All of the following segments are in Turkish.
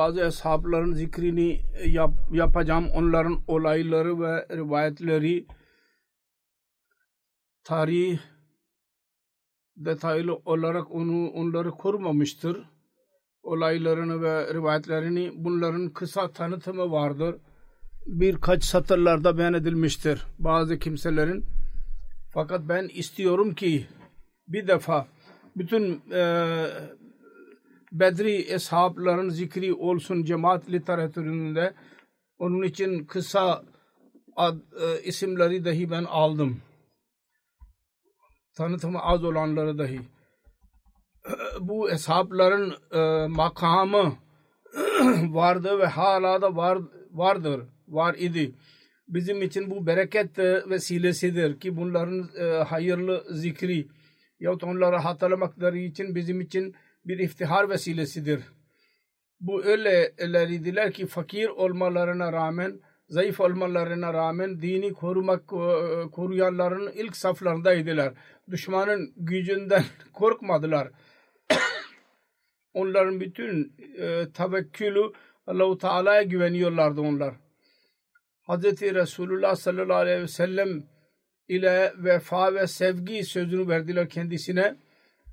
bazı ashabların zikrini yap, yapacağım. Onların olayları ve rivayetleri tarih detaylı olarak onu onları kurmamıştır. Olaylarını ve rivayetlerini bunların kısa tanıtımı vardır. Birkaç satırlarda beyan edilmiştir bazı kimselerin. Fakat ben istiyorum ki bir defa bütün e, Bedri eshabların zikri olsun cemaat literatüründe. Onun için kısa ad, e, isimleri dahi ben aldım. Tanıtımı az olanları dahi. Bu eshabların e, makamı vardı ve hala da var, vardır, var idi. Bizim için bu bereket vesilesidir ki bunların e, hayırlı zikri yahut onları hatırlamakları için bizim için bir iftihar vesilesidir. Bu öyleleridiler ki fakir olmalarına rağmen, zayıf olmalarına rağmen dini korumak koruyanların ilk saflarındaydılar. Düşmanın gücünden korkmadılar. Onların bütün e, tevekkülü Allah-u Teala'ya güveniyorlardı onlar. Hz. Resulullah sallallahu aleyhi ve sellem ile vefa ve sevgi sözünü verdiler kendisine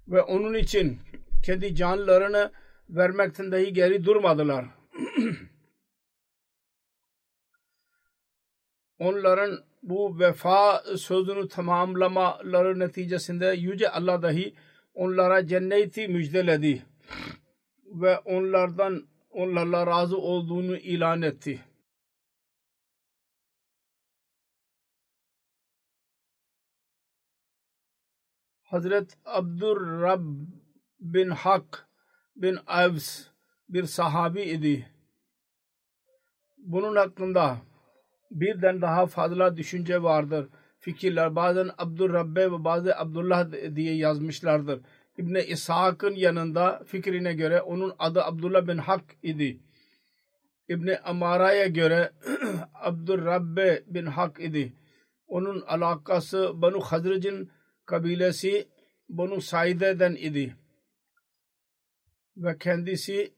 ve onun için kendi canlarını vermekten dahi geri durmadılar. Onların bu vefa sözünü tamamlamaları neticesinde Yüce Allah dahi onlara cenneti müjdeledi ve onlardan onlarla razı olduğunu ilan etti. Hazret Abdurrab bin Hak bin Avs bir sahabi idi. Bunun hakkında birden daha fazla düşünce vardır. Fikirler bazen Abdurrabbe ve bazı Abdullah diye yazmışlardır. İbni İshak'ın yanında fikrine göre onun adı Abdullah bin Hak idi. İbni Amara'ya göre Abdurrabbe bin Hak idi. Onun alakası Banu Hazric'in kabilesi Banu Saide'den idi ve kendisi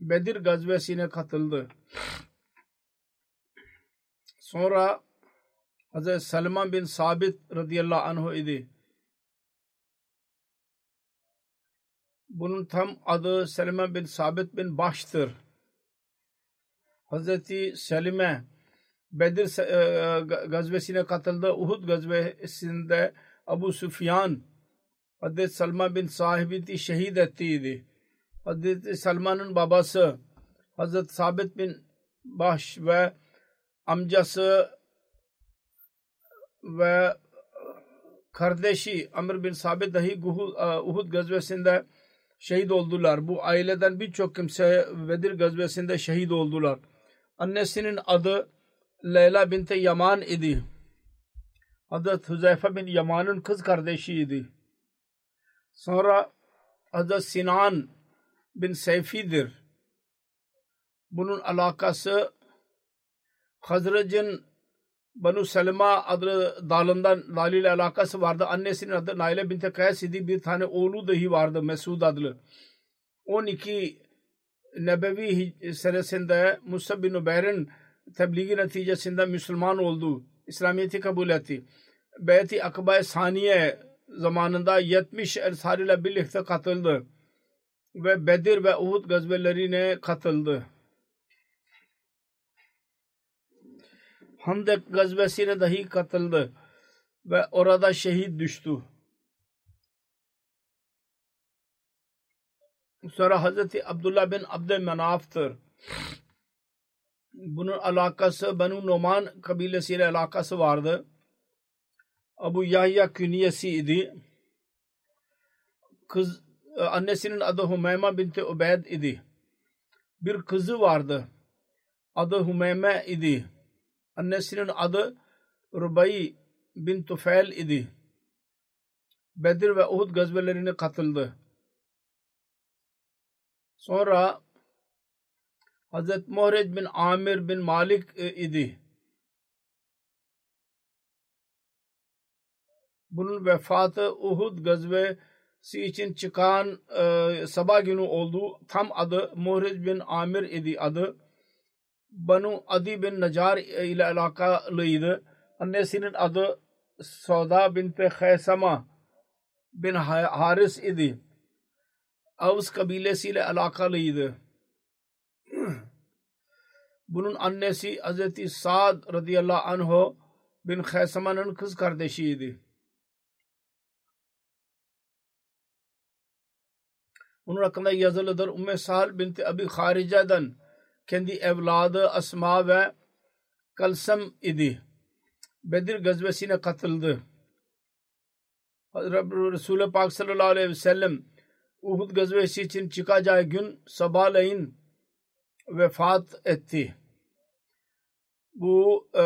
Bedir gazvesine katıldı. Sonra Hz. Salman bin Sabit radıyallahu anh idi. Bunun tam adı Salman bin Sabit bin Baş'tır. Hz. Selime Bedir e, gazvesine katıldı. Uhud gazvesinde Abu Sufyan Hz. Salman bin Sahib'i şehit ettiydi. Hazreti Salman'ın babası Hazreti Sabit bin Baş ve amcası ve kardeşi Amr bin Sabit dahi Uhud gazvesinde şehit oldular. Bu aileden birçok kimse Vedir gazvesinde şehit oldular. Annesinin adı Leyla binti Yaman idi. Hazret Hüzeyfe bin Yaman'ın kız kardeşiydi. Sonra Hazret Sinan bin Seyfi'dir. Bunun alakası Hazret'in Banu Selma adlı dalından daliyle alakası vardı. Annesinin adı Naile binti Kays idi. Bir tane oğlu dahi vardı Mesud adlı. 12 Nebevi senesinde Musa bin Ubeyr'in tebliği neticesinde Müslüman oldu. İslamiyet'i kabul etti. Beyt-i Akba-i Saniye zamanında 70 Ensar ile birlikte katıldı. Ve Bedir ve Uhud gazvelerine katıldı. Handek gazvesine dahi katıldı. Ve orada şehit düştü. Sonra Hazreti Abdullah bin Abdülmenaf'tır. Bunun alakası Banu Noman kabilesiyle alakası vardı. Abu Yahya künyesi idi. Kız, annesinin adı Humeyma binti Ubeyd idi. Bir kızı vardı. Adı Humeyme idi. Annesinin adı Rubai bin Tufel idi. Bedir ve Uhud gazvelerine katıldı. Sonra Hazret Muhreç bin Amir bin Malik e, idi. Bunun vefatı Uhud gazvesi için çıkan e, sabah günü oldu. Tam adı Muhreç bin Amir idi adı. Banu Adi bin Nacar ile alakalıydı. Annesinin adı Sauda binti Khaysama bin Haris idi. Avs kabilesiyle alakalıydı. Bunun annesi Hz. Sa'd radıyallahu anhu bin Khaysama'nın kız kardeşiydi. Bunun hakkında yazılıdır. Umme Sahal binti Abi Harice'den kendi evladı Asma ve Kalsam idi. Bedir gazvesine katıldı. Resulü Pak sallallahu aleyhi ve sellem Uhud gazvesi için çıkacağı gün sabahleyin vefat etti. Bu e,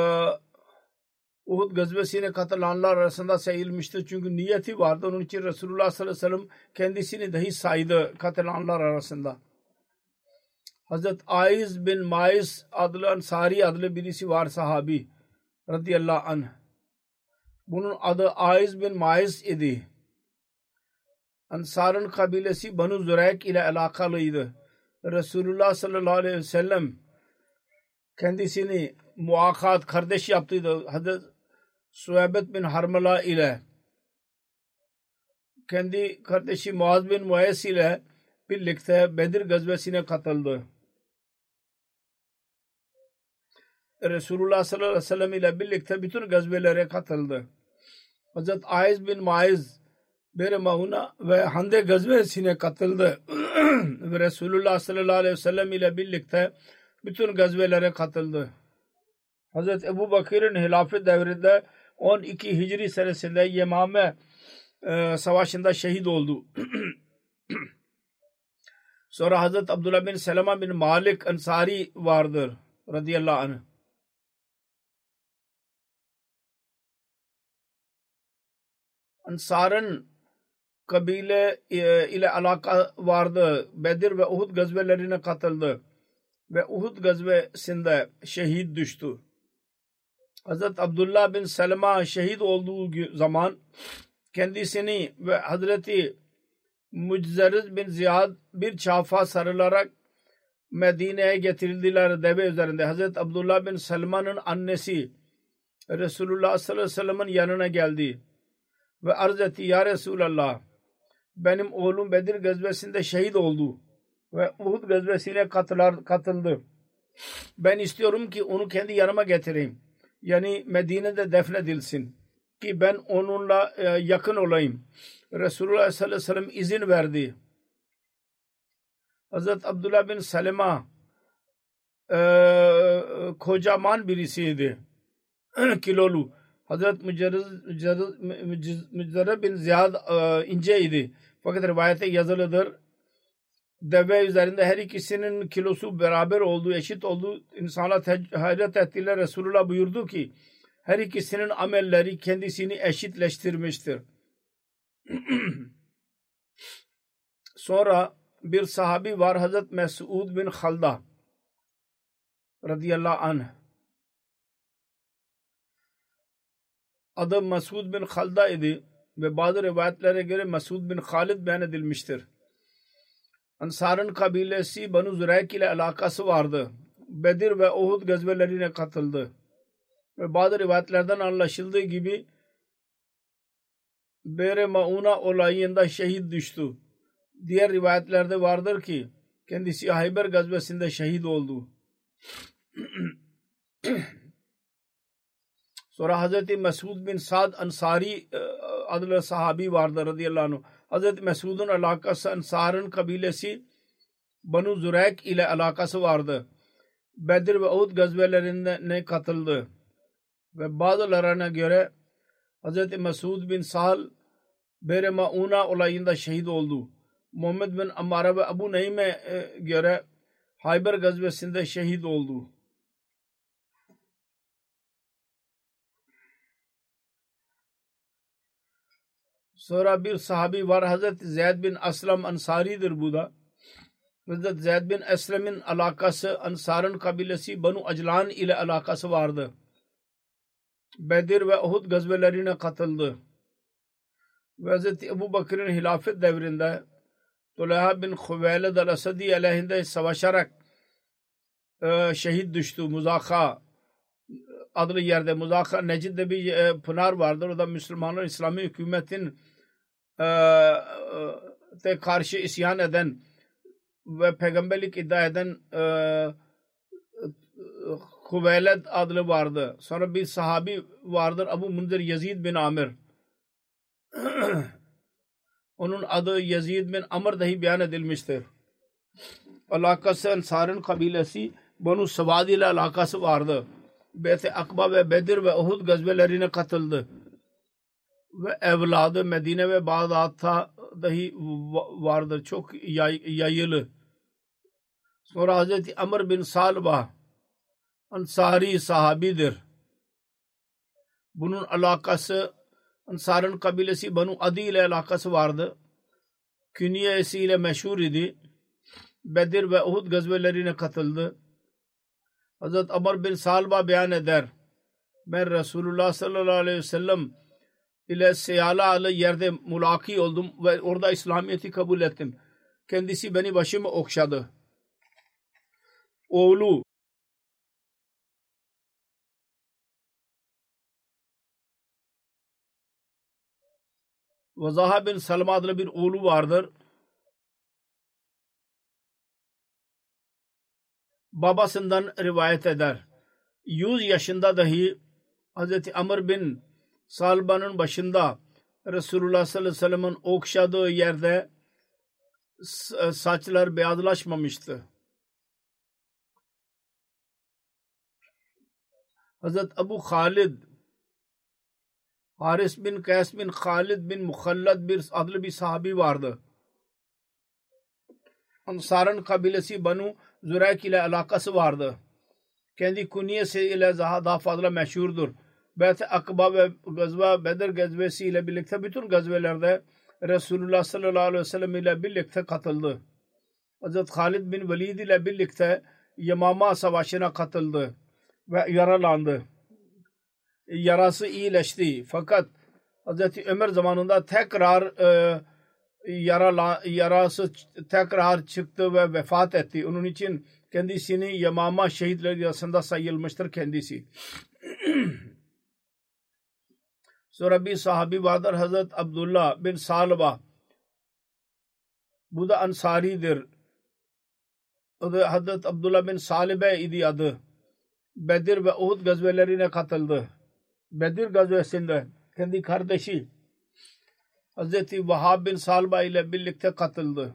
Uhud gazvesine katılanlar arasında sayılmıştı. Çünkü niyeti vardı. Onun için Resulullah sallallahu aleyhi ve sellem kendisini dahi saydı katılanlar arasında. Hazret Aiz bin Maiz adlı Ansari adlı birisi var sahabi radıyallahu anh. Bunun adı Aiz bin Maiz idi. Ansar'ın kabilesi Banu Zürek ile alakalıydı. Resulullah sallallahu aleyhi ve sellem kendisini muakat kardeş yaptıydı. Hazret Suhebet bin Harmala ile kendi kardeşi Muaz bin Muayes ile birlikte Bedir gazvesine katıldı. Resulullah sallallahu aleyhi ve sellem ile birlikte bütün gazvelere katıldı. Hazret Aiz bin Maiz bir Mahuna ve Hande gazvesine katıldı. ve Resulullah sallallahu aleyhi ve sellem ile birlikte bütün gazvelere katıldı. Hazret Ebu Bakır'ın hilafet devrinde 12 Hicri senesinde Yemame e, savaşında şehit oldu. Sonra Hazret Abdullah bin Selama bin Malik Ansari vardır radıyallahu anh. Ansar'ın kabile e, ile alaka vardı. Bedir ve Uhud gazvelerine katıldı. Ve Uhud gazvesinde şehit düştü. Hazret Abdullah bin Selma şehit olduğu zaman kendisini ve Hazreti Muczeriz bin Ziyad bir çafa sarılarak Medine'ye getirildiler deve üzerinde. Hazret Abdullah bin Selman'ın annesi Resulullah sallallahu aleyhi ve sellem'in yanına geldi ve arz etti ya Resulallah benim oğlum Bedir gazvesinde şehit oldu ve Uhud gazvesine katılar, katıldı. Ben istiyorum ki onu kendi yanıma getireyim. Yani Medine'de defnedilsin ki ben onunla e, yakın olayım. Resulullah sallallahu aleyhi ve sellem izin verdi. Hazret Abdullah bin Salema e, kocaman birisiydi. Kilolu. Hazret Mücerrez bin Ziyad e, inceydi. Fakat rivayete yazılıdır. Deve üzerinde her ikisinin kilosu beraber olduğu, eşit olduğu insana hayret ettiler. Resulullah buyurdu ki her ikisinin amelleri kendisini eşitleştirmiştir. Sonra bir sahabi var Hazret Mesud bin Halda radıyallahu anh. Adı Mesud bin Halda idi ve bazı rivayetlere göre Mesud bin Halid beyan edilmiştir. Ansar'ın kabilesi Banu Züreyk ile alakası vardı. Bedir ve Uhud gazvelerine katıldı. Ve bazı rivayetlerden anlaşıldığı gibi Bere Mauna olayında şehit düştü. Diğer rivayetlerde vardır ki kendisi Hayber gazvesinde şehit oldu. Sonra Hazreti Mesud bin Sad Ansari e, adlı sahabi vardı radıyallahu anh. Hazreti Mesud'un alakası Ansar'ın kabilesi Banu Zürek ile alakası vardı. Bedir ve Uhud gazvelerine katıldı. Ve bazılarına göre Hazreti Mesud bin Sahal Bere Mauna olayında şehit oldu. Muhammed bin Ammara ve Abu Naim'e göre Hayber gazvesinde şehit oldu. Sonra bir sahabi var Hazreti Zeyd bin Aslam Ansari'dir bu da. Hazreti Zeyd bin Aslam'ın alakası Ansar'ın kabilesi Banu Aclan ile alakası vardı. Bedir ve Uhud gazvelerine katıldı. Ve Hz. Ebu Bakır'ın hilafet devrinde Tuleyha bin Hüveyled el-Asadi aleyhinde savaşarak e, şehit düştü. Muzaka adlı yerde Muzaka Necid'de bir e, pınar vardır. O da Müslümanlar İslami hükümetin e, e, karşı isyan eden ve peygamberlik iddia eden e, Hüveyled adlı vardı. Sonra bir sahabi vardır Abu Munzir Yazid bin Amir. Onun adı Yazid bin Amr dahi beyan edilmiştir. Alakası Ensar'ın kabilesi Banu Savad ile alakası vardı. Beyt-i Akba ve Bedir ve Uhud gazvelerine katıldı. Ve evladı Medine ve Bağdat'ta dahi vardır. Çok yay, yayılı. Sonra Hazreti Amr bin Salba Ansari sahabidir. Bunun alakası Ansar'ın kabilesi Banu Adi ile alakası vardı. Künyesiyle meşhur idi. Bedir ve Uhud gazvelerine katıldı. Hazret Amr bin Salba beyan eder. Ben Resulullah sallallahu aleyhi ve sellem ile Seyala adlı yerde mulaki oldum ve orada İslamiyet'i kabul ettim. Kendisi beni başımı okşadı. Oğlu Vazaha bin Salma adlı bir oğlu vardır. Babasından rivayet eder. 100 yaşında dahi Hz. Amr bin Salba'nın başında Resulullah sallallahu aleyhi ve sellem'in okşadığı yerde saçlar beyazlaşmamıştı. Hazret Abu Khalid Haris bin Kays bin Khalid bin Mukhallad bir adlı bir sahabi vardı. Ansar'ın kabilesi Banu Zürek ile alakası vardı. Kendi kunyesi ile daha, daha fazla meşhurdur. Beyt-i Akba ve Gazva Bedir gazvesi ile birlikte bütün gazvelerde Resulullah sallallahu aleyhi ve sellem ile birlikte katıldı. Hazret Khalid bin Velid ile birlikte Yamama savaşına katıldı ve yaralandı yarası iyileşti. Fakat Hz. Ömer zamanında tekrar e, yara, yarası tekrar çıktı ve vefat etti. Onun için kendisini Yamama şehitleri arasında sayılmıştır kendisi. Sonra bir sahabi vardır Hazret Abdullah bin Salba. Bu da Ansari'dir. Adı Hazret Abdullah bin Salibe idi adı. Bedir ve Uhud gazvelerine katıldı. Bedir gazvesinde kendi kardeşi Hazreti Vahab bin Salba ile birlikte katıldı.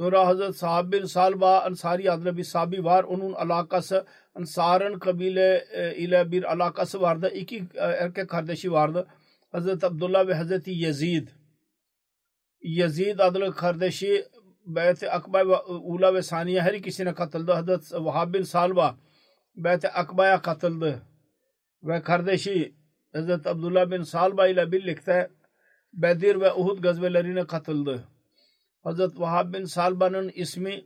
Sonra Hazret Sahab bin Salba Ansari adlı bir sahabi var. Onun alakası Ansar'ın kabile e, ile bir alakası vardı. İki e, erkek kardeşi vardı. Hazret Abdullah ve Hazreti Yazid. Yazid adlı kardeşi Beyt-i Akba ve Ula ve Saniye her ikisine katıldı. Hazret Vahab bin Salba Beyt-i Akba'ya katıldı. Ve kardeşi Hazret Abdullah bin Salba ile birlikte Bedir ve Uhud gazvelerine katıldı. Hazret Vahab bin Salba'nın ismi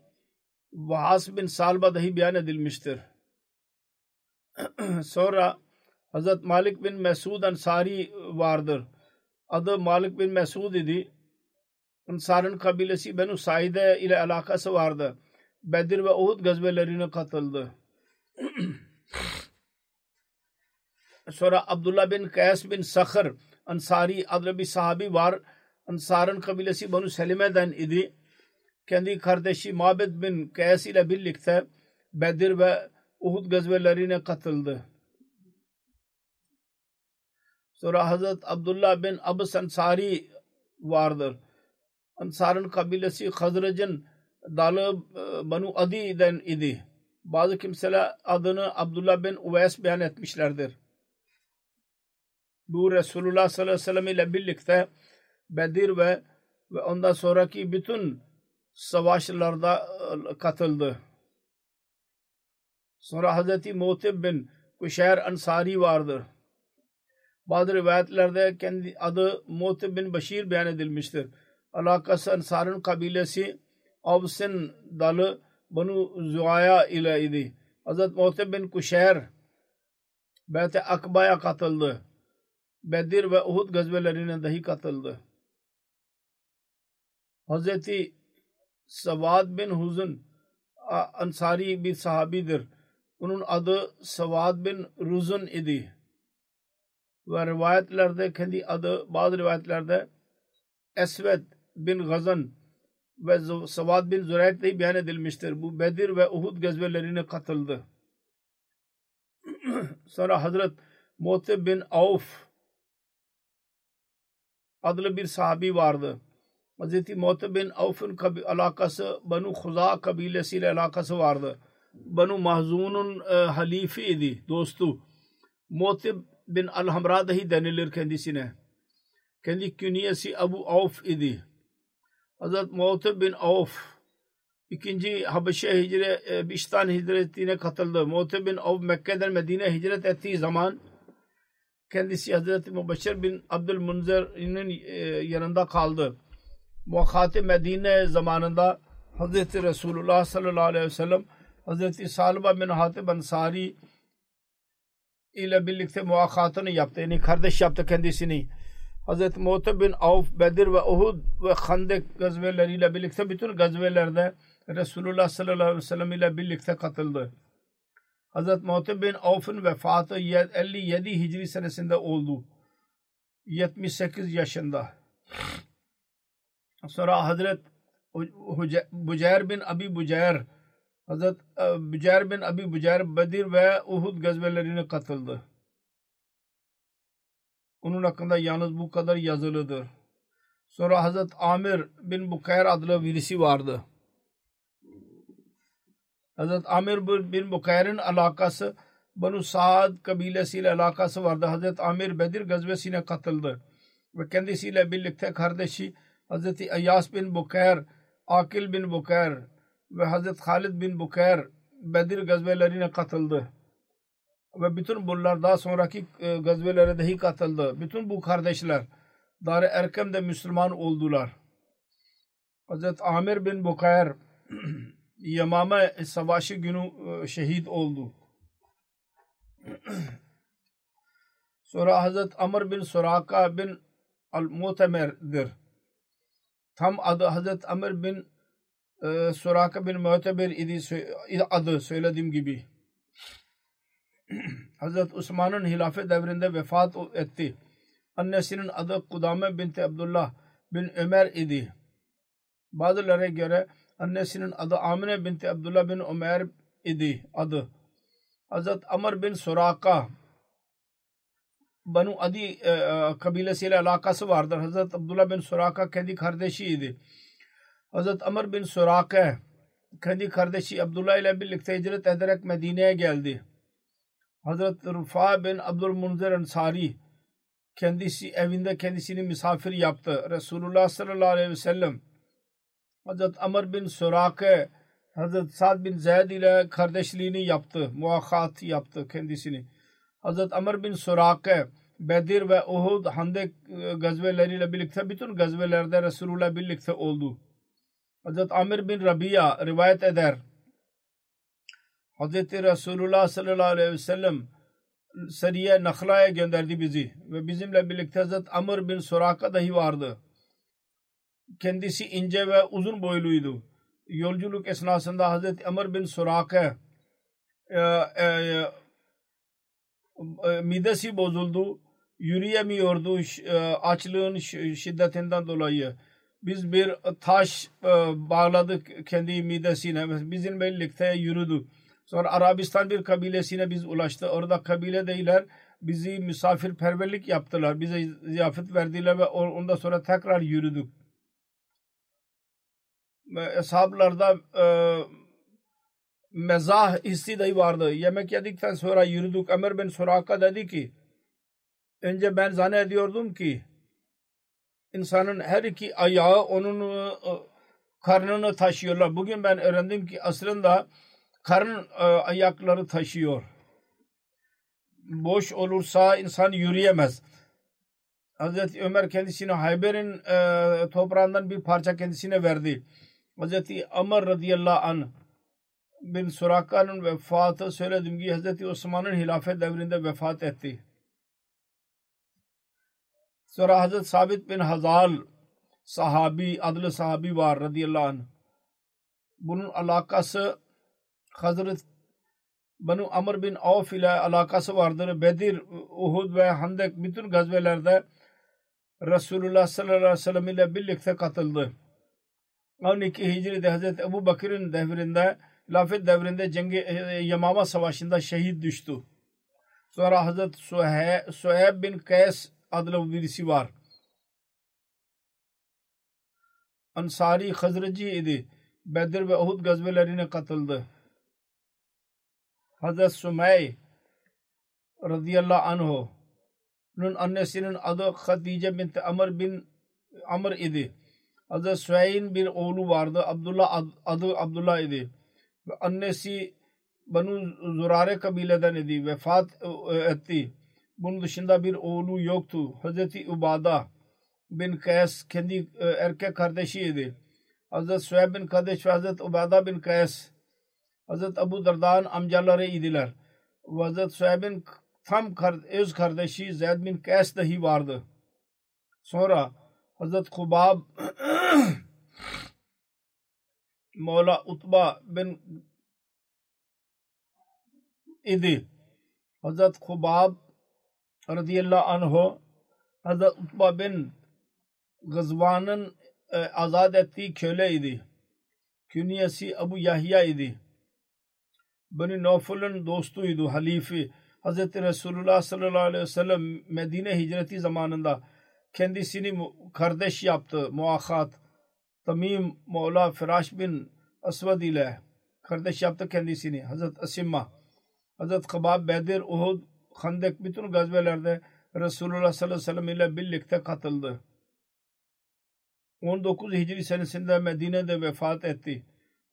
Vahas bin Salba dahi beyan edilmiştir. Sonra Hazret Malik bin Mesud Ansari vardır. Adı Malik bin Mesud idi. Ansar'ın kabilesi Benu Saide ile alakası vardı. Bedir ve Uhud gazvelerine katıldı. Sonra Abdullah bin Kays bin Sakhr Ansari adlı bir sahabi var. Ansar'ın kabilesi Banu Selime'den idi. Kendi kardeşi Mabed bin Kays ile birlikte Bedir ve Uhud gazvelerine katıldı. Sonra Hazret Abdullah bin Abbas Ansari vardır. Ansar'ın kabilesi Hazrac'ın dalı e, Banu Adi'den idi. Bazı kimseler adını Abdullah bin Uveys beyan etmişlerdir. Bu Resulullah sallallahu aleyhi ve sellem ile birlikte Bedir ve ve ondan sonraki bütün savaşlarda e, katıldı. Sonra Hazreti Muhtib bin Kuşer Ansari vardır. Bazı rivayetlerde kendi adı Muhtib bin Başir beyan edilmiştir. Alakası Ansar'ın kabilesi Avs'ın dalı Banu Zuaya ile idi. Hazret Muhtib bin Kuşer Beyt-i Akba'ya katıldı. Bedir ve Uhud gazvelerine dahi katıldı. Hazreti Savad bin Huzun Ansari bir sahabidir. Onun adı Savad bin Ruzun idi. Ve rivayetlerde kendi adı bazı rivayetlerde Esved bin Gazan ve Savad bin Züreyt de beyan edilmiştir. Bu Bedir ve Uhud gazvelerine katıldı. Sonra Hazret Muhtib bin Avf adlı bir sahabi vardı. Hazreti Muhtib bin Avf'ın alakası Banu Khuza kabilesiyle alakası vardı. Banu Mahzun'un e, halifiydi, dostu. Muhtib bin Al-Hamra dahi denilir kendisine. Kendi künyesi Abu Avf idi. Hazret Muhtib bin Avf ikinci Habeşe hicre, e, Biştan hicretine katıldı. Muhtib bin Avf Mekke'den Medine hicret ettiği zaman kendisi Hazreti Mubeşşir bin Abdülmunzir'in e, yanında kaldı. Muhakkati Medine zamanında Hazreti Resulullah sallallahu aleyhi ve sellem Hazreti Salba bin Hatib Ansari ile birlikte muhakkatını yaptı. Yani kardeş yaptı kendisini. Hazreti Muhtib bin Avf, Bedir ve Uhud ve Handek gazveleriyle birlikte bütün gazvelerde Resulullah sallallahu aleyhi ve sellem ile birlikte katıldı. Hazreti Muhtib bin Avf'ın vefatı 57 Hicri senesinde oldu. 78 yaşında. Sonra Hazret Bucayr bin Abi Bucayr Hazret e, Bucayr bin Abi Bucayr Bedir ve Uhud gazvelerine katıldı. Onun hakkında yalnız bu kadar yazılıdır. Sonra Hazret Amir bin Bukayr adlı birisi vardı. Hazret Amir bin Bukayr'ın alakası Banu Saad kabilesiyle alakası vardı. Hazret Amir Bedir gazvesine katıldı. Ve kendisiyle birlikte kardeşi Hazreti Ayyas bin Bukayr, Akil bin Bukayr ve Hazret Halid bin Bukayr Bedir gazvelerine katıldı. Ve bütün bunlar daha sonraki e, gazvelere dahi katıldı. Bütün bu kardeşler Dar-ı Erkem'de Müslüman oldular. Hazret Amir bin Bukayr Yamame savaşı günü e, şehit oldu. Sonra Hazret Amr bin Suraka bin Al-Mutemer'dir. Tam adı Hazret Amr bin e, Suraka bin Mutemer idi adı söylediğim gibi. Hazret Osman'ın hilafet devrinde vefat etti. Annesinin adı Kudame binti Abdullah bin Ömer idi. Bazılara göre annesinin adı Amine binti Abdullah bin Ömer idi adı. Hazret Amr bin Suraka Banu Adi e, e, kabilesiyle alakası vardır. Hazret Abdullah bin Suraka kendi kardeşiydi. Hazret Amr bin Suraka kendi kardeşi Abdullah ile birlikte hicret ederek Medine'ye geldi. Hazret Rufa bin Abdülmunzir Ansari kendisi evinde kendisini misafir yaptı. Resulullah sallallahu aleyhi ve sellem Hazret Amr bin Surake Hazret Sa'd bin Zeyd ile kardeşliğini yaptı. Muakhat yaptı kendisini. Hazret Amr bin Surake Bedir ve Uhud Handek e, gazveleriyle birlikte bütün gazvelerde Resulullah birlikte oldu. Hazret Amir bin Rabia rivayet eder. Hazreti Resulullah sallallahu aleyhi ve sellem Seriye Nakhla'ya gönderdi bizi ve bizimle birlikte Hazret Amr bin Suraka dahi vardı. Kendisi ince ve uzun boyluydu. Yolculuk esnasında Hazreti Amr bin Suraka e, e, midesi bozuldu. Yürüyemiyordu e, açlığın şiddetinden dolayı. Biz bir taş e, bağladık kendi midesine. Bizimle birlikte yürüdü. Sonra Arabistan bir kabilesine biz ulaştı. Orada kabile değiller. Bizi misafirperverlik yaptılar. Bize ziyafet verdiler ve ondan sonra tekrar yürüdük. Eshablarda e, mezah hissi dahi vardı. Yemek yedikten sonra yürüdük. Ömer bin Suraka dedi ki önce ben zannediyordum ki insanın her iki ayağı onun e, karnını taşıyorlar. Bugün ben öğrendim ki aslında karın e, ayakları taşıyor. Boş olursa insan yürüyemez. Hazreti Ömer kendisine Hayber'in e, toprağından bir parça kendisine verdi. Hazreti Ömer radıyallahu anh bin Suraka'nın vefatı söyledim ki Hazreti Osman'ın hilafet devrinde vefat etti. Sonra Hazreti Sabit bin Hazal sahabi, adlı sahabi var radıyallahu anh. Bunun alakası Hazret Banu Amr bin Avf ile alakası vardır. Bedir, Uhud ve Handek bütün gazvelerde Resulullah sallallahu aleyhi ve sellem ile birlikte katıldı. 12 Hicri'de Hazreti Ebu Bakır'ın devrinde Lafet devrinde Cengi e, Yamama Savaşı'nda şehit düştü. Sonra Hazreti Suheyb bin Kays adlı birisi var. Ansari Hazreci idi. Bedir ve Uhud gazvelerine katıldı. Hazret Sümey radıyallahu anh'un annesinin adı Hatice binti Amr bin Amr idi. Hazret Süheyn bir oğlu vardı. Abdullah adı Abdullah idi. Ve annesi Banu Zurare kabileden idi. Vefat etti. Bunun dışında bir oğlu yoktu. Hazreti Ubada bin Kays kendi erkek kardeşiydi. Hazret Süheyb bin Kadeş ve Hazret Ubada bin Kays Hazret Abu Darda'nın amcaları idiler. Hazret Süheyb'in tam öz kardeşi Zeyd bin Kays dahi vardı. Sonra Hazret Kubab Mola Utba bin idi. Hazret Kubab radıyallahu anhu Hazret Utba bin Gazvan'ın e, azad ettiği köle idi. Künyesi Abu Yahya idi. Bani Noful'un dostuydu, halifi. Hz. Resulullah sallallahu aleyhi ve sellem Medine hicreti zamanında kendisini kardeş yaptı. Muakhat Tamim Mola Firaş bin Asvad ile kardeş yaptı kendisini. Hazret Asimma, Hazret Kabab, Bedir, Uhud, Khandek bütün gazvelerde Resulullah sallallahu aleyhi ve sellem ile birlikte katıldı. 19 Hicri senesinde Medine'de vefat etti.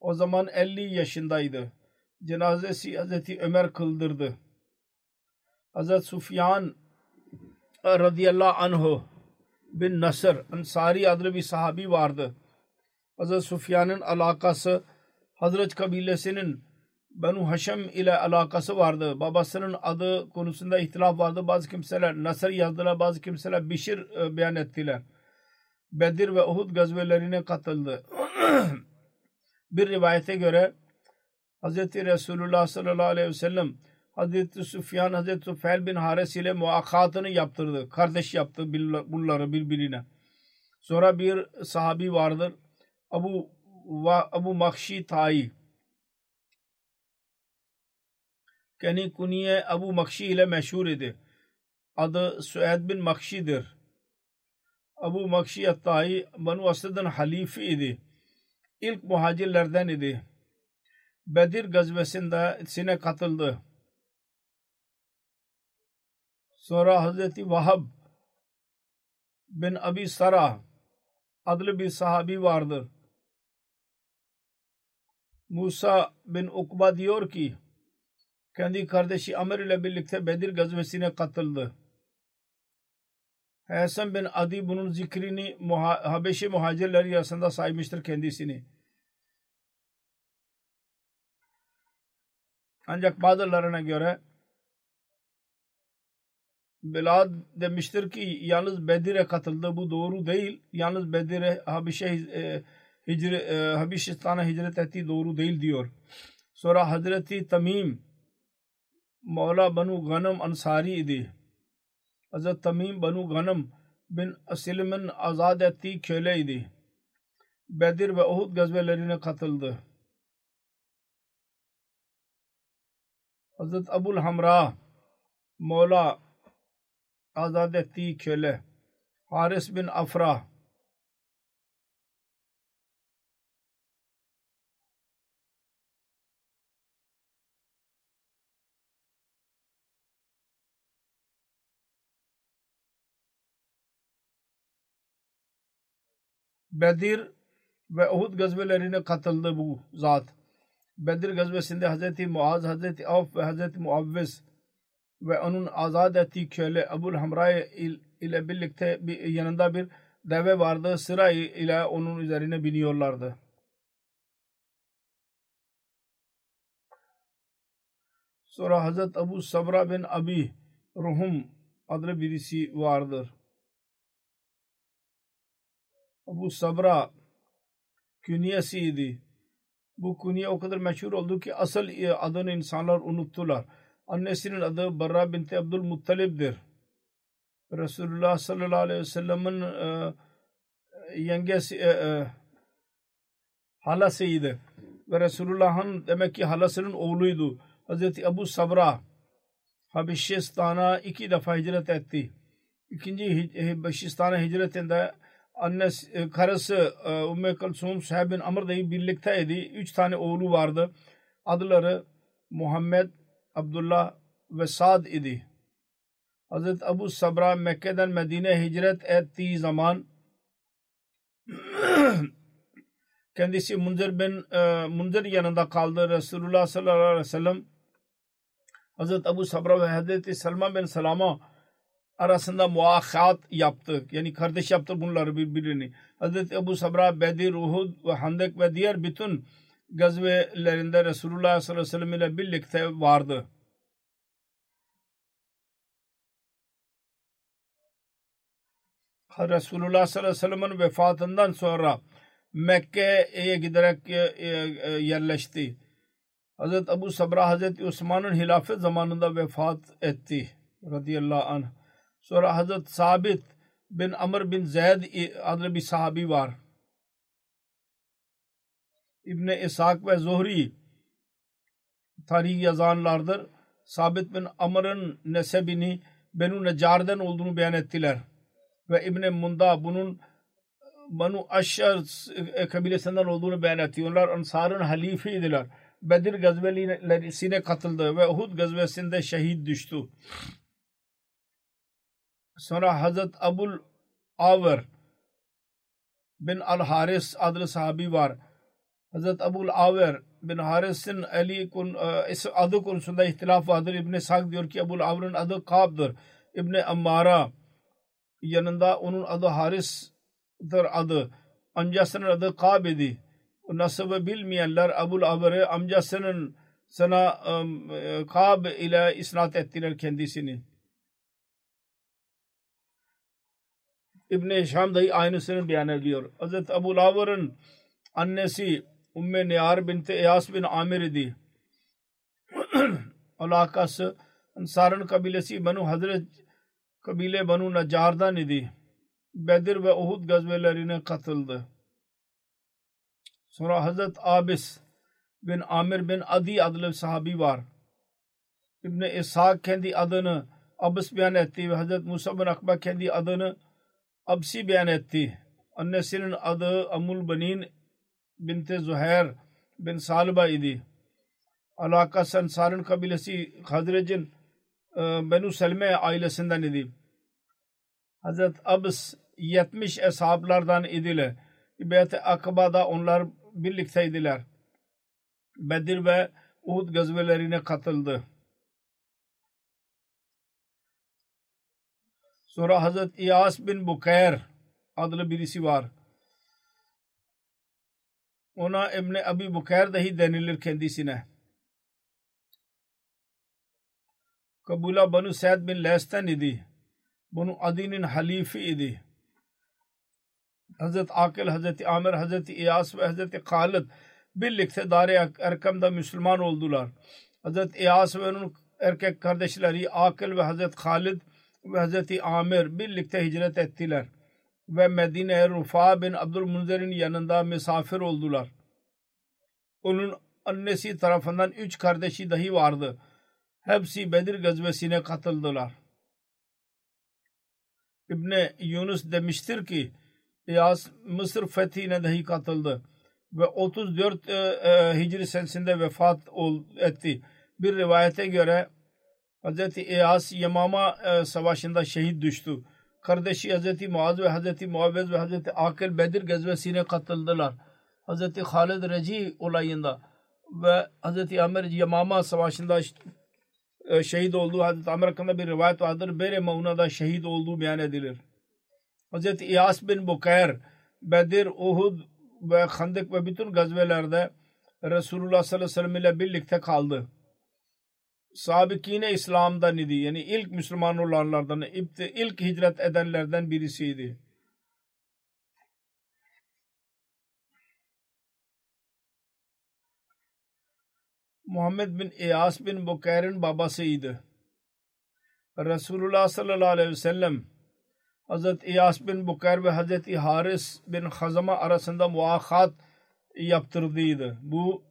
O zaman 50 yaşındaydı cenazesi Hazreti Ömer kıldırdı. Hazreti Sufyan radıyallahu anhu bin Nasr Ansari adlı bir sahabi vardı. Hazreti Sufyan'ın alakası Hazret kabilesinin Benu Haşem ile alakası vardı. Babasının adı konusunda ihtilaf vardı. Bazı kimseler Nasr yazdılar, bazı kimseler Bişir e, beyan ettiler. Bedir ve Uhud gazvelerine katıldı. bir rivayete göre Hazreti Resulullah sallallahu aleyhi ve sellem Hazreti Süfyan Hazreti Süfyan bin Hares ile muakkatını yaptırdı. Kardeş yaptı bunları birbirine. Sonra bir sahabi vardır. Abu Abu Makşi Tayi. Kendi kuniye Abu Makşi ile meşhur idi. Adı Süed bin Makşi'dir. Abu Makşi Tayi Banu Asad'ın halifi idi. İlk muhacirlerden idi Bedir gazvesinde sine katıldı. Sonra Hazreti Vahab bin Abi Sara adlı bir sahabi vardır. Musa bin Ukba diyor ki kendi kardeşi Amr ile birlikte Bedir gazvesine katıldı. Hasan bin Adi bunun zikrini muha Habeşi muhacirleri arasında saymıştır kendisini. Ancak bazılarına göre Bilad demiştir ki yalnız Bedir'e katıldı. Bu doğru değil. Yalnız Bedir'e Habişe e, hicri, e, Habeşistan'a hicret ettiği doğru değil diyor. Sonra Hazreti Tamim Mevla Banu Ganam Ansari idi. Hazret Tamim Banu Ganam bin Asilim'in azad ettiği köleydi. Bedir ve Uhud gazvelerine katıldı. Hazret Abul Hamra Mevla azad ettiği köle Haris bin Afra Bedir ve Uhud gazvelerine katıldı bu zat. Bedir gazvesinde Hazreti Muaz, Hazreti Avf ve Hazreti Muavviz ve onun azad ettiği köle Ebul Hamray ile birlikte bir, yanında bir deve vardı. Sıra ile onun üzerine biniyorlardı. Sonra Hazret Abu Sabra bin Abi Ruhum adlı birisi vardır. Abu Sabra künyesiydi. Bu künye o kadar meşhur oldu ki asıl adını insanlar unuttular. Annesinin adı Barra binti Abdülmuttalib'dir. Resulullah sallallahu aleyhi ve sellem'in e, yengesi e, e, halasıydı. Ve Resulullah'ın demek ki halasının oğluydu. Hazreti Abu Sabra Habeşistan'a iki defa hicret etti. İkinci Habeşistan'a hicretinde annesi, e, karısı e, Ümmü Kalsum Sahib bin Amr da birlikteydi. Üç tane oğlu vardı. Adları Muhammed, Abdullah ve Sad idi. Hazreti Abu Sabra Mekke'den Medine hicret ettiği zaman kendisi Munzir bin e, Munzir yanında kaldı. Resulullah sallallahu aleyhi ve sellem Hazreti Abu Sabra ve Hazreti Salman bin Salama arasında muahat yaptı. Yani kardeş yaptı bunları birbirini. Hazreti Ebu Sabra, Bedir, Uhud ve Handek ve diğer bütün gazvelerinde Resulullah sallallahu aleyhi ve sellem ile birlikte vardı. Resulullah sallallahu aleyhi ve sellem'in vefatından sonra Mekke'ye giderek e, e, e, yerleşti. Hazreti Ebu Sabra Hazreti Osman'ın hilafet zamanında vefat etti. Radiyallahu anh. Sonra Hazret Sabit bin Amr bin Zeyd adlı bir sahabi var. İbni İshak ve Zuhri tarih yazanlardır. Sabit bin Amr'ın nesebini Benu Necar'den olduğunu beyan ettiler. Ve İbni Munda bunun Banu Aşşar kabilesinden olduğunu beyan etti. Onlar Ansar'ın halifiydiler. Bedir gazvelerine katıldı ve Uhud gazvesinde şehit düştü. Sonra Hazret Abul Aver bin Al-Haris adlı sahabi var. Hazret Abul Aver bin Haris'in Ali kun, e, adı konusunda ihtilaf vardır. İbni Sak diyor ki Abul Aver'ın adı Kab'dır. İbni Ammara yanında onun adı Haris'dir adı. Amcasının adı Kab idi. Nasıbı bilmeyenler Abul Aver'i amcasının sana um, Kab ile isnat ettiler kendisini. İbn-i Şam dahi aynısını beyan ediyor. Hazret Abu Lavar'ın annesi Umme Niyar binti Eyas bin Amir idi. Alakası Ansar'ın kabilesi Banu Hazret kabile Banu Nacar'dan idi. Bedir ve Uhud gazvelerine katıldı. Sonra Hazret Abis bin Amir bin Adi adlı sahabi var. İbni İshak kendi adını Abis beyan etti ve Hazret Musa bin Akba kendi adını Absi beyan etti. Annesinin adı Amul Banin binti Zuhair bin Salba idi. Alakası Ansar'ın kabilesi Hazrec'in e, Benu Selme ailesinden idi. Hazret Abs 70 eshablardan idiler. Beyt-i Akba'da onlar birlikteydiler. Bedir ve Uhud gazvelerine katıldı. Sonra Hazret İyas bin Bukayr adlı birisi var. Ona İbni Abi Bukayr dahi denilir kendisine. Kabula Banu Said bin Les'ten idi. Banu Adi'nin halifi idi. Hazret Akil, Hazreti Amir, Hazreti İyas ve Hazreti Khalid birlikte Dar-ı Erkam'da Müslüman oldular. Hazreti İyas ve onun erkek kardeşleri Akil ve Hazreti Khalid ve Hazreti Amir birlikte hicret ettiler ve Medine'ye Rufa bin Abdülmunzir'in yanında misafir oldular. Onun annesi tarafından üç kardeşi dahi vardı. Hepsi Bedir gazvesine katıldılar. İbni Yunus demiştir ki İyas Mısır fethine dahi katıldı ve 34 e, e, Hicri senesinde vefat ol, etti. Bir rivayete göre Hz. İyas Yamama e, savaşında şehit düştü. Kardeşi Hz. Muaz ve Hz. Muavvez ve Hz. Akil Bedir gazvesine katıldılar. Hz. Halid Reci olayında ve Hz. Amir Yamama savaşında e, şehit olduğu Hz. Amir hakkında bir rivayet vardır. Bere Mauna'da şehit olduğu beyan edilir. Hz. İyas bin Bukayr Bedir, Uhud ve Khandık ve bütün gazvelerde Resulullah sallallahu aleyhi ve sellem ile birlikte kaldı. Sabikine İslam'dan idi. Yani ilk Müslüman olanlardan, ilk hicret edenlerden birisiydi. Muhammed bin İyas bin Bukayr'ın babasıydı. Resulullah sallallahu aleyhi ve sellem Hazreti İyas bin Bukayr ve Hazreti Haris bin Hazama arasında muakat yaptırdıydı. Bu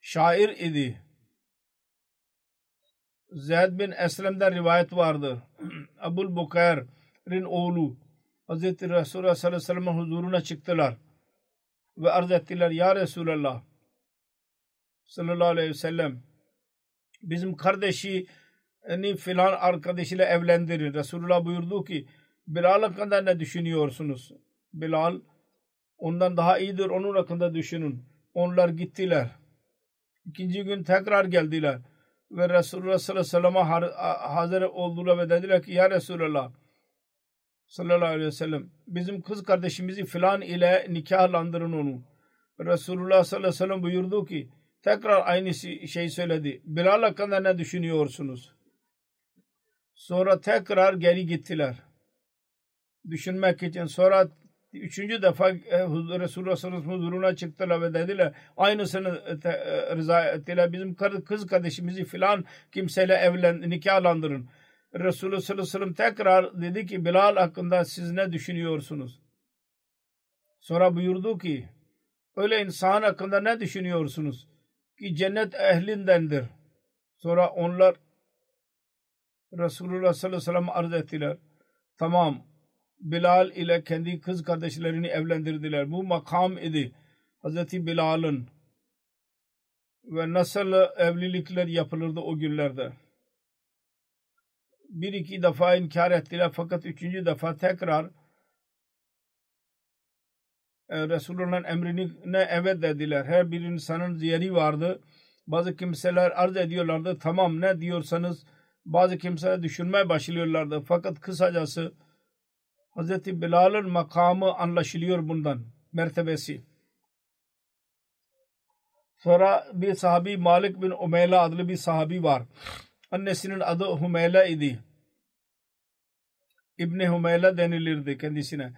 şair idi. Zeyd bin Eslem'den rivayet vardır. Abul Bukayr'in oğlu Hazreti Resulullah sallallahu aleyhi ve sellem'in huzuruna çıktılar ve arz ettiler ya Resulallah sallallahu aleyhi ve sellem bizim kardeşi filan arkadaşıyla evlendirin. Resulullah buyurdu ki Bilal hakkında ne düşünüyorsunuz? Bilal ondan daha iyidir onun hakkında düşünün. Onlar gittiler. İkinci gün tekrar geldiler. Ve Resulullah sallallahu aleyhi ve sellem'e hazır oldular ve dediler ki ya Resulullah sallallahu aleyhi ve sellem bizim kız kardeşimizi filan ile nikahlandırın onu. Resulullah sallallahu aleyhi ve sellem buyurdu ki tekrar aynı şey söyledi. Bilal hakkında ne düşünüyorsunuz? Sonra tekrar geri gittiler düşünmek için sonra üçüncü defa e, Resulullah huzuruna çıktılar ve dediler aynısını e, e, rıza ettiler. Bizim kız kardeşimizi filan kimseyle evlen, nikahlandırın. Resulullah sallallahu aleyhi ve sellem tekrar dedi ki Bilal hakkında siz ne düşünüyorsunuz? Sonra buyurdu ki öyle insan hakkında ne düşünüyorsunuz? Ki cennet ehlindendir. Sonra onlar Resulullah sallallahu aleyhi ve sellem arz ettiler. Tamam Bilal ile kendi kız kardeşlerini evlendirdiler. Bu makam idi. Hazreti Bilal'ın ve nasıl evlilikler yapılırdı o günlerde. Bir iki defa inkar ettiler fakat üçüncü defa tekrar e, Resulullah'ın emrine evet dediler. Her bir insanın yeri vardı. Bazı kimseler arz ediyorlardı. Tamam ne diyorsanız bazı kimseler düşünmeye başlıyorlardı. Fakat kısacası Hazreti Bilal'ın makamı anlaşılıyor bundan. Mertebesi. Sonra bir sahabi Malik bin Umeyla adlı bir sahabi var. Annesinin adı Humeyla idi. İbni Humeyla denilirdi kendisine.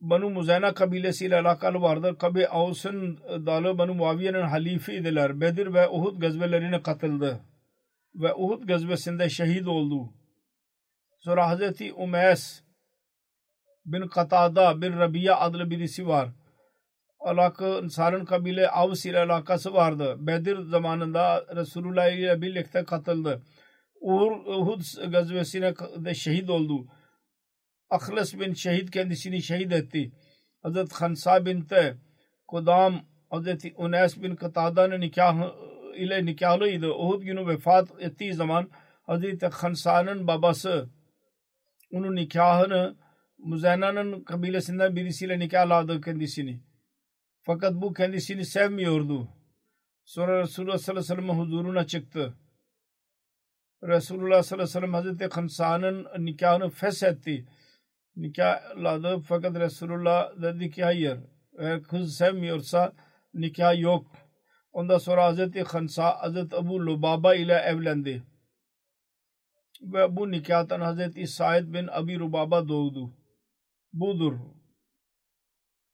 Banu Muzayna kabilesiyle alakalı vardır. Kabi Avs'ın dalı Banu Muaviye'nin halifi idiler. Bedir ve Uhud gazvelerine katıldı. Ve Uhud gazvesinde şehit oldu. Sonra Hazreti Umeys bin Katada bin Rabia adlı birisi var. Alaka, Sarın kabile Avs ile alakası vardı. Bedir zamanında Resulullah ile birlikte katıldı. Uhud gazvesine de şehit oldu. Akhlas bin şehit kendisini şehit etti. Hazret Khansa binte Kudam Hazreti Unes bin Katada'nın nikah ile nikahlıydı. Uhud günü vefat ettiği zaman Hazreti Khansa'nın babası onun nikahını Muzayna'nın kabilesinden birisiyle nikahladı kendisini. Fakat bu kendisini sevmiyordu. Sonra Resulullah sallallahu aleyhi ve sellem huzuruna çıktı. Resulullah sallallahu aleyhi ve sellem Hazreti Khamsa'nın nikahını feshetti. Nikahladı fakat Resulullah dedi ki hayır. Eğer kız sevmiyorsa nikah yok. Ondan sonra Hazreti Khansa Hazreti Abu Lubaba ile evlendi. Ve bu nikahtan Hazreti Said bin Abi Rubaba doğdu. Budur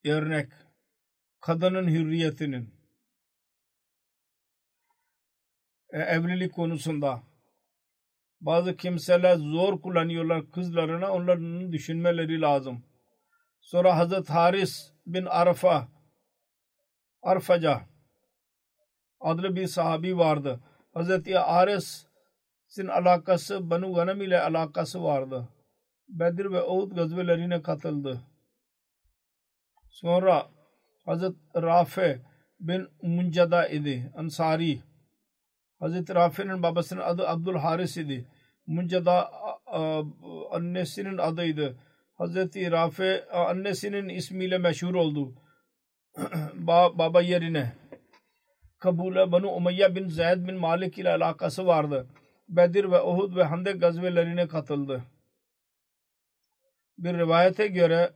örnek kadının hürriyetinin e, evlilik konusunda bazı kimseler zor kullanıyorlar kızlarına onların düşünmeleri lazım. Sonra Hazret Haris bin Arfa Arfaca adlı bir sahabi vardı. Hazreti Haris'in alakası Banu Ganam ile alakası vardı. Bedir ve Uhud gazvelerine katıldı. Sonra Hazret Rafi bin Muncada idi. Ansari. Hazreti Rafi'nin babasının adı Abdul Haris idi. Muncada annesinin adıydı. Hazreti Rafi annesinin ismiyle meşhur oldu. baba yerine. Kabul'e Banu Umayya bin Zeyd bin Malik ile alakası vardı. Bedir ve Uhud ve Handek gazvelerine katıldı. Bir rivayete göre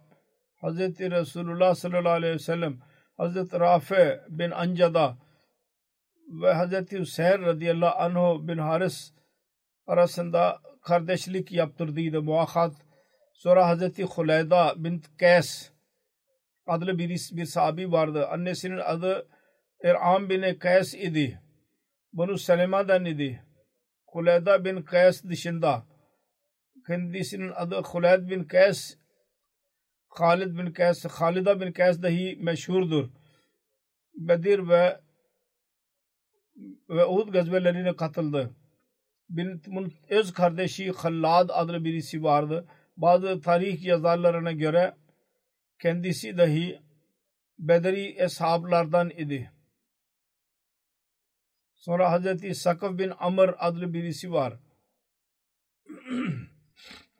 Hazreti Resulullah sallallahu aleyhi ve sellem Hazreti Rafi bin Ancada ve Hazreti Hüseyin radıyallahu anh bin Haris arasında kardeşlik yaptırdıydı muahat. Sonra Hazreti Huleyda bin Kays adlı bir, bir sahabi vardı. Annesinin adı İr'am bin Kays idi. Bunu Selima'dan idi. Huleyda bin Kays dışında kendisinin adı Huleyd bin Kays Halid bin Kays, Halida bin Kays dahi meşhurdur. Bedir ve ve Uhud gazvelerine katıldı. Bin, öz kardeşi Hallad adlı birisi vardı. Bazı tarih yazarlarına göre kendisi dahi Bedri eshablardan idi. Sonra Hazreti Sakaf bin Amr adlı birisi var.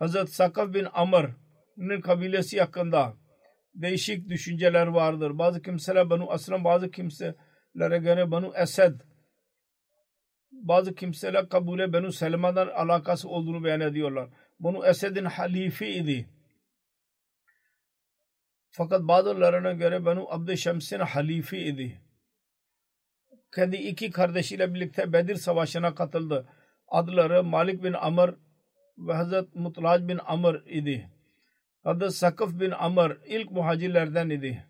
Hazreti Sakaf bin Amr'ın kabilesi hakkında değişik düşünceler vardır. Bazı kimseler Banu Aslam, bazı kimselere göre Banu Esed, bazı kimseler kabule Banu Selma'dan alakası olduğunu beyan ediyorlar. Banu Esed'in halifi idi. Fakat bazılarına göre Banu Abd Şems'in halifi idi. Kendi iki kardeşiyle birlikte Bedir Savaşı'na katıldı. Adları Malik bin Amr ve Hazret Mutlac bin Amr idi. Hazret Sakıf bin Amr ilk muhacirlerden idi.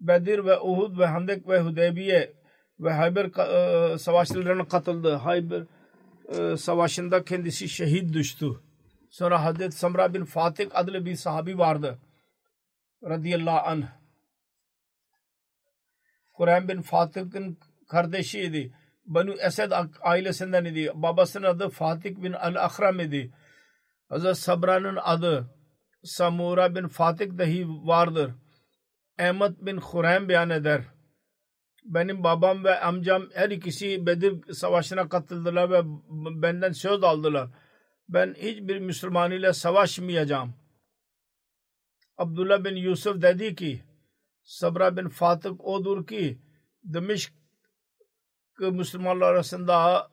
Bedir ve Uhud ve Handek ve Hudeybiye ve Hayber e, savaşlarına katıldı. Hayber e, savaşında kendisi şehit düştü. Sonra Hazret Samra bin Fatih adlı bir sahabi vardı. Radiyallahu anh. Kur'an bin Fatih'in kardeşiydi. Banu Esed ailesinden idi. Babasının adı Fatih bin Al-Akram idi. Hazret Sabra'nın adı Samura bin Fatih dahi vardır. Ahmet bin Khurem beyan eder. Benim babam ve amcam her ikisi Bedir Savaşı'na katıldılar ve benden söz aldılar. Ben hiçbir Müslüman ile savaşmayacağım. Abdullah bin Yusuf dedi ki Sabra bin Fatih odur ki Dimişk Müslümanlar arasında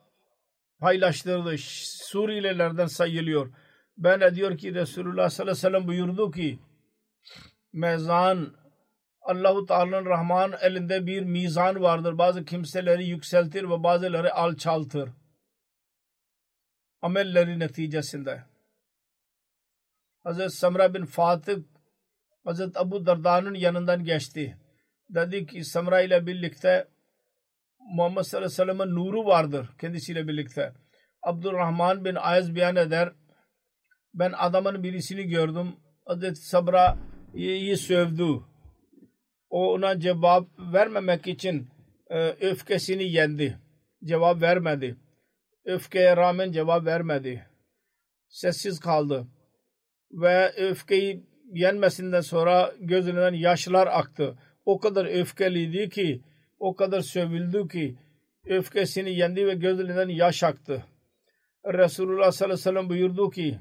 paylaştırdı. Suriyelilerden sayılıyor. Ben diyor ki Resulullah sallallahu aleyhi ve sellem buyurdu ki mezan Allahu Teala'nın Rahman elinde bir mizan vardır. Bazı kimseleri yükseltir ve bazıları alçaltır. Amelleri neticesinde. Hazreti Samra bin Fatih Hazreti Abu Darda'nın yanından geçti. Dedi ki Samra ile birlikte Muhammed sallallahu aleyhi ve sellem'in nuru vardır kendisiyle birlikte. Abdurrahman bin Ayaz beyan eder. Ben adamın birisini gördüm. Hazreti Sabra'yı sövdü. O ona cevap vermemek için e, öfkesini yendi. Cevap vermedi. Öfkeye rağmen cevap vermedi. Sessiz kaldı. Ve öfkeyi yenmesinden sonra gözünden yaşlar aktı. O kadar öfkeliydi ki o kadar sövüldü ki öfkesini yendi ve gözlerinden yaş aktı. Resulullah sallallahu aleyhi ve sellem buyurdu ki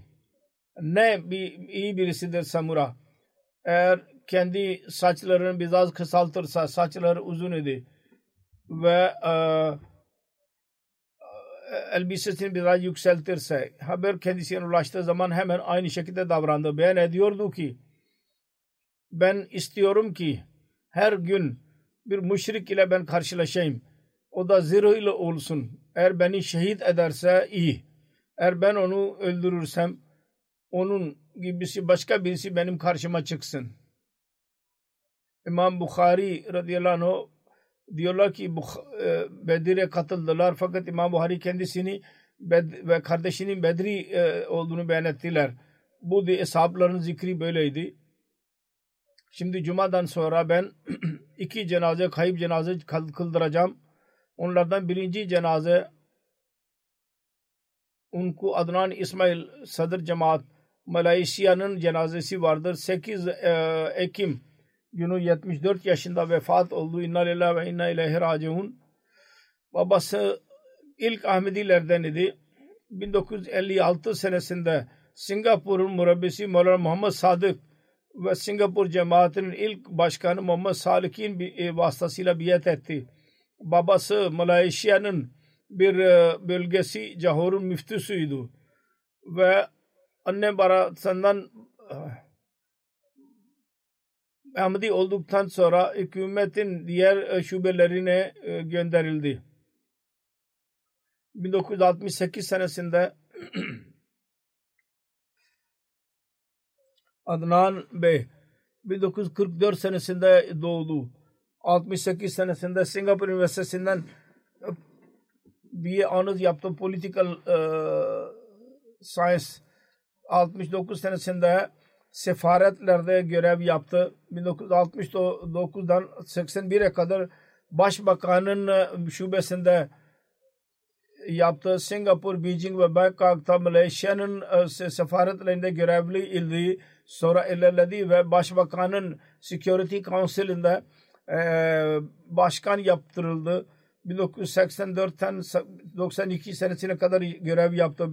ne bir, iyi birisidir Samura. Eğer kendi saçlarını biraz kısaltırsa saçları uzun idi. ve e, elbisesini biraz yükseltirse haber kendisine ulaştığı zaman hemen aynı şekilde davrandı. Beyan ediyordu ki ben istiyorum ki her gün bir müşrik ile ben karşılaşayım. O da zırh ile olsun. Eğer beni şehit ederse iyi. Eğer ben onu öldürürsem onun gibisi başka birisi benim karşıma çıksın. İmam Bukhari radıyallahu anh diyorlar ki e, Bedir'e katıldılar fakat İmam Bukhari kendisini ve kardeşinin Bedri e, olduğunu beyan ettiler. Bu hesapların zikri böyleydi. Şimdi Cuma'dan sonra ben iki cenaze, kayıp cenaze kıldıracağım. Onlardan birinci cenaze Unku Adnan İsmail Sadr Cemaat Malezya'nın cenazesi vardır. 8 e, Ekim günü 74 yaşında vefat oldu. İnna lillahi ve inna ileyhi raciun. Babası ilk Ahmedilerden idi. 1956 senesinde Singapur'un murabbisi Mevlana Muhammed Sadık ve Singapur cemaatinin ilk başkanı Muhammed Salik'in e, vasıtasıyla biat etti. Babası Malezya'nın bir e, bölgesi Cahor'un müftüsüydü. Ve anne barasından Ahmedi olduktan sonra hükümetin diğer e, şubelerine e, gönderildi. 1968 senesinde Adnan Bey 1944 senesinde doğdu. 68 senesinde Singapur Üniversitesi'nden BA Honors yaptı. Political uh, Science 69 senesinde sefaretlerde görev yaptı. 1969'dan 81'e kadar Başbakanın e, şubesinde yaptı. Singapur, Beijing ve Bangkok'ta Malezya'nın e, sefaretlerinde görevli ildi. Sonra ilerledi ve Başbakanın Security Council'inde e, başkan yaptırıldı. 1984'ten 92 senesine kadar görev yaptı.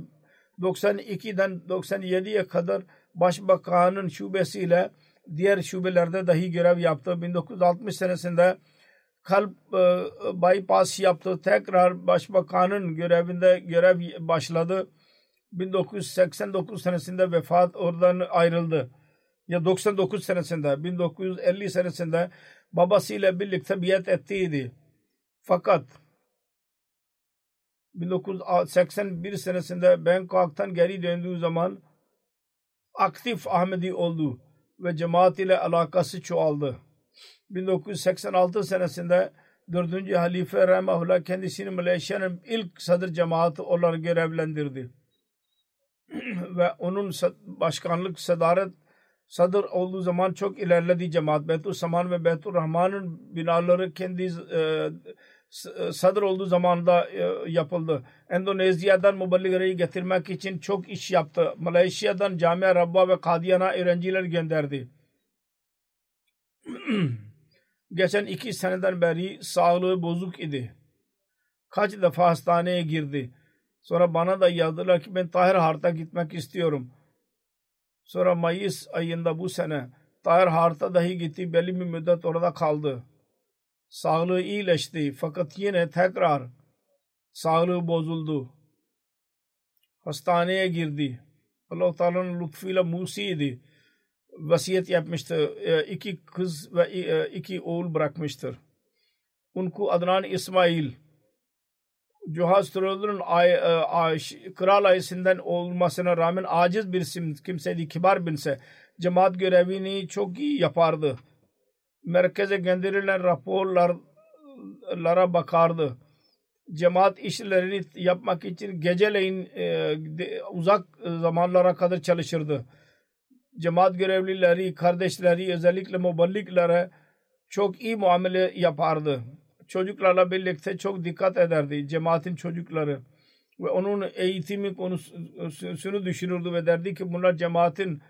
92'den 97'ye kadar başbakanın şubesiyle diğer şubelerde dahi görev yaptı. 1960 senesinde kalp e, bypass yaptı. Tekrar başbakanın görevinde görev başladı. 1989 senesinde vefat oradan ayrıldı. Ya 99 senesinde 1950 senesinde babasıyla birlikte biat ettiydi. Fakat 1981 senesinde Bangkok'tan geri döndüğü zaman aktif Ahmedi oldu ve cemaat ile alakası çoğaldı. 1986 senesinde 4. Halife Rahimahullah kendisini Malezya'nın ilk sadır cemaati olarak görevlendirdi. ve onun başkanlık sadaret sadır olduğu zaman çok ilerledi cemaat. Betul Saman ve Betul Rahman'ın binaları kendi e, e, sadır olduğu zamanda e, yapıldı. Endonezya'dan muballigleri getirmek için çok iş yaptı. Malezya'dan Camia Rabba ve Kadiyana öğrenciler gönderdi. Geçen iki seneden beri sağlığı bozuk idi. Kaç defa hastaneye girdi. Sonra bana da yazdılar ki ben Tahir Hart'a gitmek istiyorum. Sonra Mayıs ayında bu sene Tahir Hart'a dahi gitti. Belli bir müddet orada kaldı sağlığı iyileşti fakat yine tekrar sağlığı bozuldu. Hastaneye girdi. Allah Teala'nın lütfuyla Musi'ydi. Vasiyet yapmıştı. E, iki kız ve e, iki oğul bırakmıştır. Unku Adnan İsmail Cuhaz Troll'un e, kral ailesinden olmasına rağmen aciz bir kimseydi, kibar binse cemaat görevini çok iyi yapardı merkeze gönderilen raporlara bakardı. Cemaat işlerini yapmak için geceleyin e, uzak zamanlara kadar çalışırdı. Cemaat görevlileri, kardeşleri özellikle muballiklere çok iyi muamele yapardı. Çocuklarla birlikte çok dikkat ederdi cemaatin çocukları. Ve onun eğitimi konusunu düşünürdü ve derdi ki bunlar cemaatin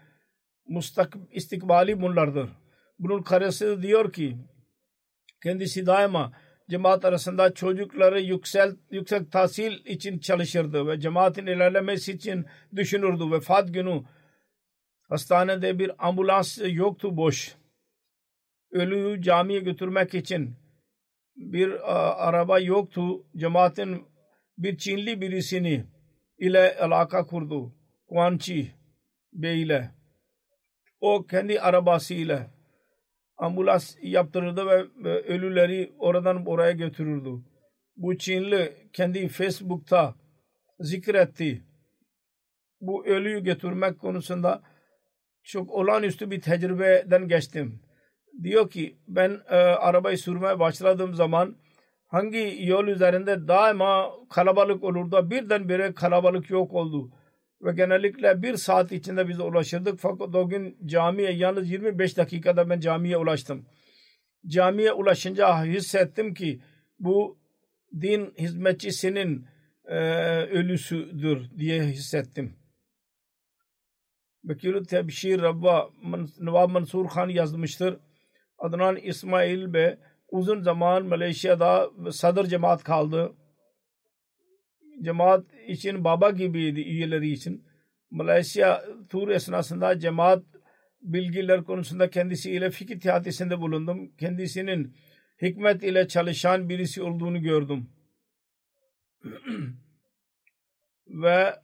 mustak istikbali bunlardır bunun karısı diyor ki kendisi daima cemaat arasında çocukları yüksel, yüksek tahsil için çalışırdı ve cemaatin ilerlemesi için düşünürdü. Vefat günü hastanede bir ambulans yoktu boş. Ölüyü camiye götürmek için bir a, araba yoktu. Cemaatin bir Çinli birisini ile alaka kurdu. Kuançi Bey ile. O kendi arabasıyla ambulans yaptırırdı ve ölüleri oradan oraya götürürdü. Bu Çinli kendi Facebook'ta zikretti. Bu ölüyü götürmek konusunda çok olağanüstü bir tecrübeden geçtim. Diyor ki ben e, arabayı sürmeye başladığım zaman hangi yol üzerinde daima kalabalık olurdu. Birdenbire kalabalık yok oldu. Ve genellikle bir saat içinde biz ulaşırdık. Fakat o gün camiye yalnız 25 dakikada ben camiye ulaştım. Camiye ulaşınca hissettim ki bu din hizmetçisinin e, ölüsüdür diye hissettim. Bekirü Tebşir Rabba Nevab Mansur Khan yazmıştır. Adnan İsmail Bey uzun zaman Malezya'da sadr cemaat kaldı. Cemaat için baba gibiydi üyeleri için. Malezya tur esnasında cemaat bilgiler konusunda kendisiyle fikir teatisinde bulundum. Kendisinin hikmet ile çalışan birisi olduğunu gördüm. Ve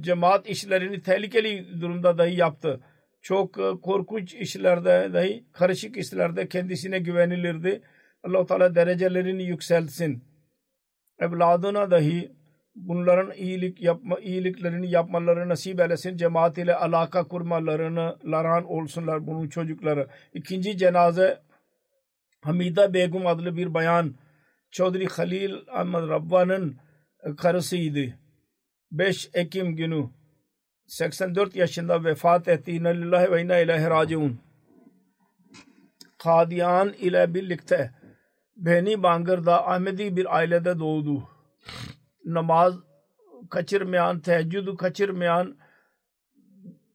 cemaat işlerini tehlikeli durumda dahi yaptı. Çok e, korkunç işlerde dahi karışık işlerde kendisine güvenilirdi. allah Teala derecelerini yükseltsin. Evladına dahi bunların iyilik yapma, iyiliklerini yapmaları nasip eylesin. Cemaat ile alaka kurmalarını laran olsunlar bunun çocukları. İkinci cenaze Hamida Begum adlı bir bayan Çodri Halil Ahmet Rabba'nın karısıydı. 5 Ekim günü 84 yaşında vefat etti. İnna lillahi ve inna ilahi raciun. Kadiyan ile birlikte Beni Bangır'da Ahmedi bir ailede doğdu. Namaz kaçırmayan, teheccüdü kaçırmayan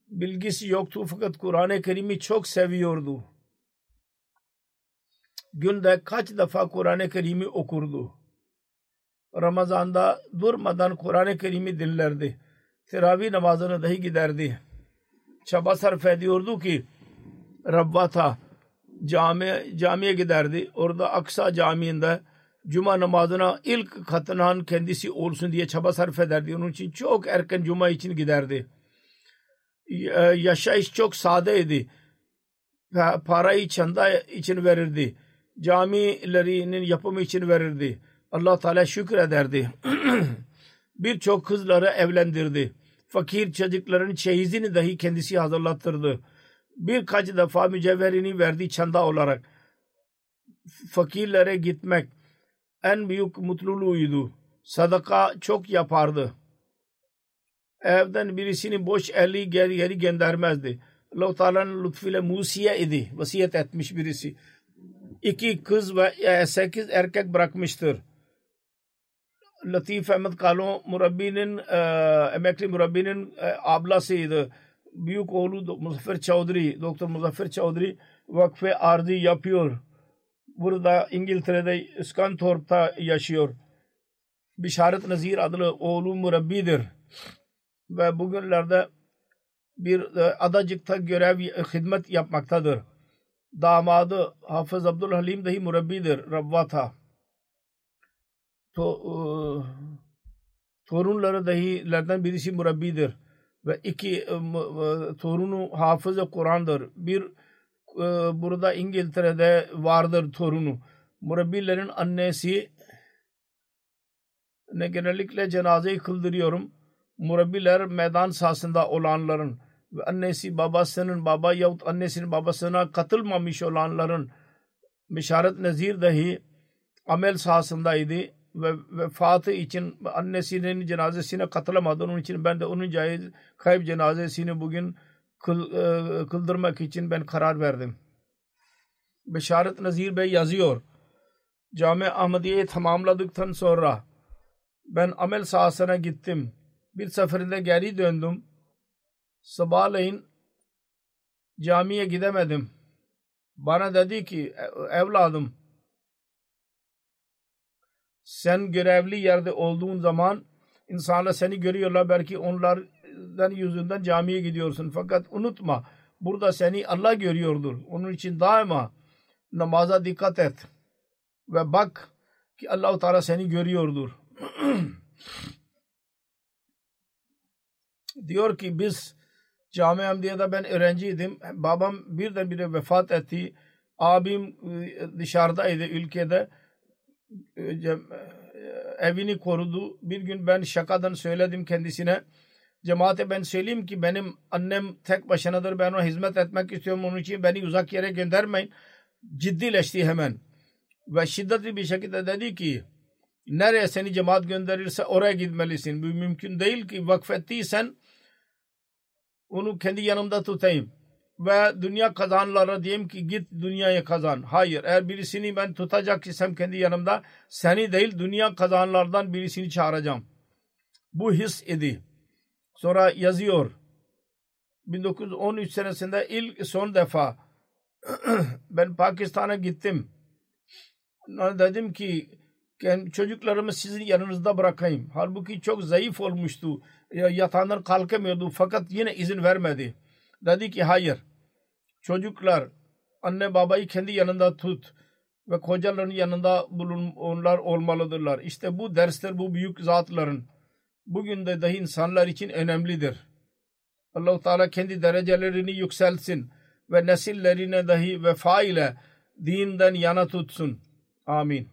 bilgisi yoktu fakat Kur'an-ı Kerim'i çok seviyordu. Günde kaç defa Kur'an-ı Kerim'i okurdu. Ramazan'da durmadan Kur'an-ı Kerim'i dinlerdi. Teravih namazına dahi giderdi. Çaba sarf ediyordu ki Rabbata cami, camiye giderdi. Orada Aksa Camii'nde Cuma namazına ilk katılan kendisi olsun diye çaba sarf ederdi. Onun için çok erken Cuma için giderdi. Yaşayış çok sadeydi. Parayı çanda için verirdi. Camilerinin yapımı için verirdi allah Teala şükrederdi. Birçok kızları evlendirdi. Fakir çocukların çeyizini dahi kendisi hazırlattırdı. Birkaç defa mücevherini verdi çanda olarak. Fakirlere gitmek en büyük mutluluğuydu. Sadaka çok yapardı. Evden birisini boş eli geri, geri göndermezdi. Allah-u Teala'nın lütfuyla musiye idi. Vasiyet etmiş birisi. İki kız ve sekiz erkek bırakmıştır. Latif Ahmet Kalo murabbinin emekli murabbinin ablasıydı. Büyük oğlu Muzaffer Çavdri, Doktor Muzaffer Çavdri vakfe ardı yapıyor. Burada İngiltere'de Skantorp'ta yaşıyor. Bişaret Nazir adlı oğlu murabbidir. Ve bugünlerde bir adacıkta görev hizmet yapmaktadır. Damadı Hafız Abdülhalim dahi murabbidir. Rabbata to, e, torunları dahilerden birisi murabbidir ve iki e, e, torunu hafız Kur'an'dır. Bir burada İngiltere'de vardır torunu. Murabbilerin annesi ne genellikle cenazeyi kıldırıyorum. Murabbiler meydan sahasında olanların ve annesi babasının baba yahut annesinin babasına katılmamış olanların Mişaret Nezir dahi amel sahasındaydı ve vefatı için annesinin cenazesine katılamadı. Onun için ben de onun caiz kayıp cenazesini bugün kıl, e, kıldırmak için ben karar verdim. Beşaret Nazir Bey yazıyor. Cami Ahmediye'yi tamamladıktan sonra ben amel sahasına gittim. Bir seferinde geri döndüm. Sabahleyin camiye gidemedim. Bana dedi ki evladım sen görevli yerde olduğun zaman insanlar seni görüyorlar belki onlardan yüzünden camiye gidiyorsun fakat unutma burada seni Allah görüyordur onun için daima namaza dikkat et ve bak ki Allahu Teala seni görüyordur. Diyor ki biz Cami Hamdiye'de ben öğrenciydim. Babam birdenbire vefat etti. Abim e, dışarıdaydı ülkede. E, e, evini korudu. Bir gün ben şakadan söyledim kendisine. Cemaate ben söyleyeyim ki benim annem tek başınadır. Ben ona hizmet etmek istiyorum. Onun için beni uzak yere göndermeyin. Ciddileşti hemen. Ve şiddetli bir şekilde dedi ki nereye seni cemaat gönderirse oraya gitmelisin. Bu mümkün değil ki vakfettiysen onu kendi yanımda tutayım. Ve dünya kazanlara diyeyim ki git dünyayı kazan. Hayır eğer birisini ben tutacak isem kendi yanımda seni değil dünya kazanlardan birisini çağıracağım. Bu his idi. Sonra yazıyor. 1913 senesinde ilk son defa ben Pakistan'a gittim. Dedim ki çocuklarımı sizin yanınızda bırakayım. Halbuki çok zayıf olmuştu. Yatağından kalkamıyordu fakat yine izin vermedi. Dedi ki hayır. Çocuklar anne babayı kendi yanında tut ve kocaların yanında bulun onlar olmalıdırlar. İşte bu dersler bu büyük zatların bugün de dahi insanlar için önemlidir. Allah Teala kendi derecelerini yükselsin ve nesillerine dahi vefa ile dinden yana tutsun. Amin.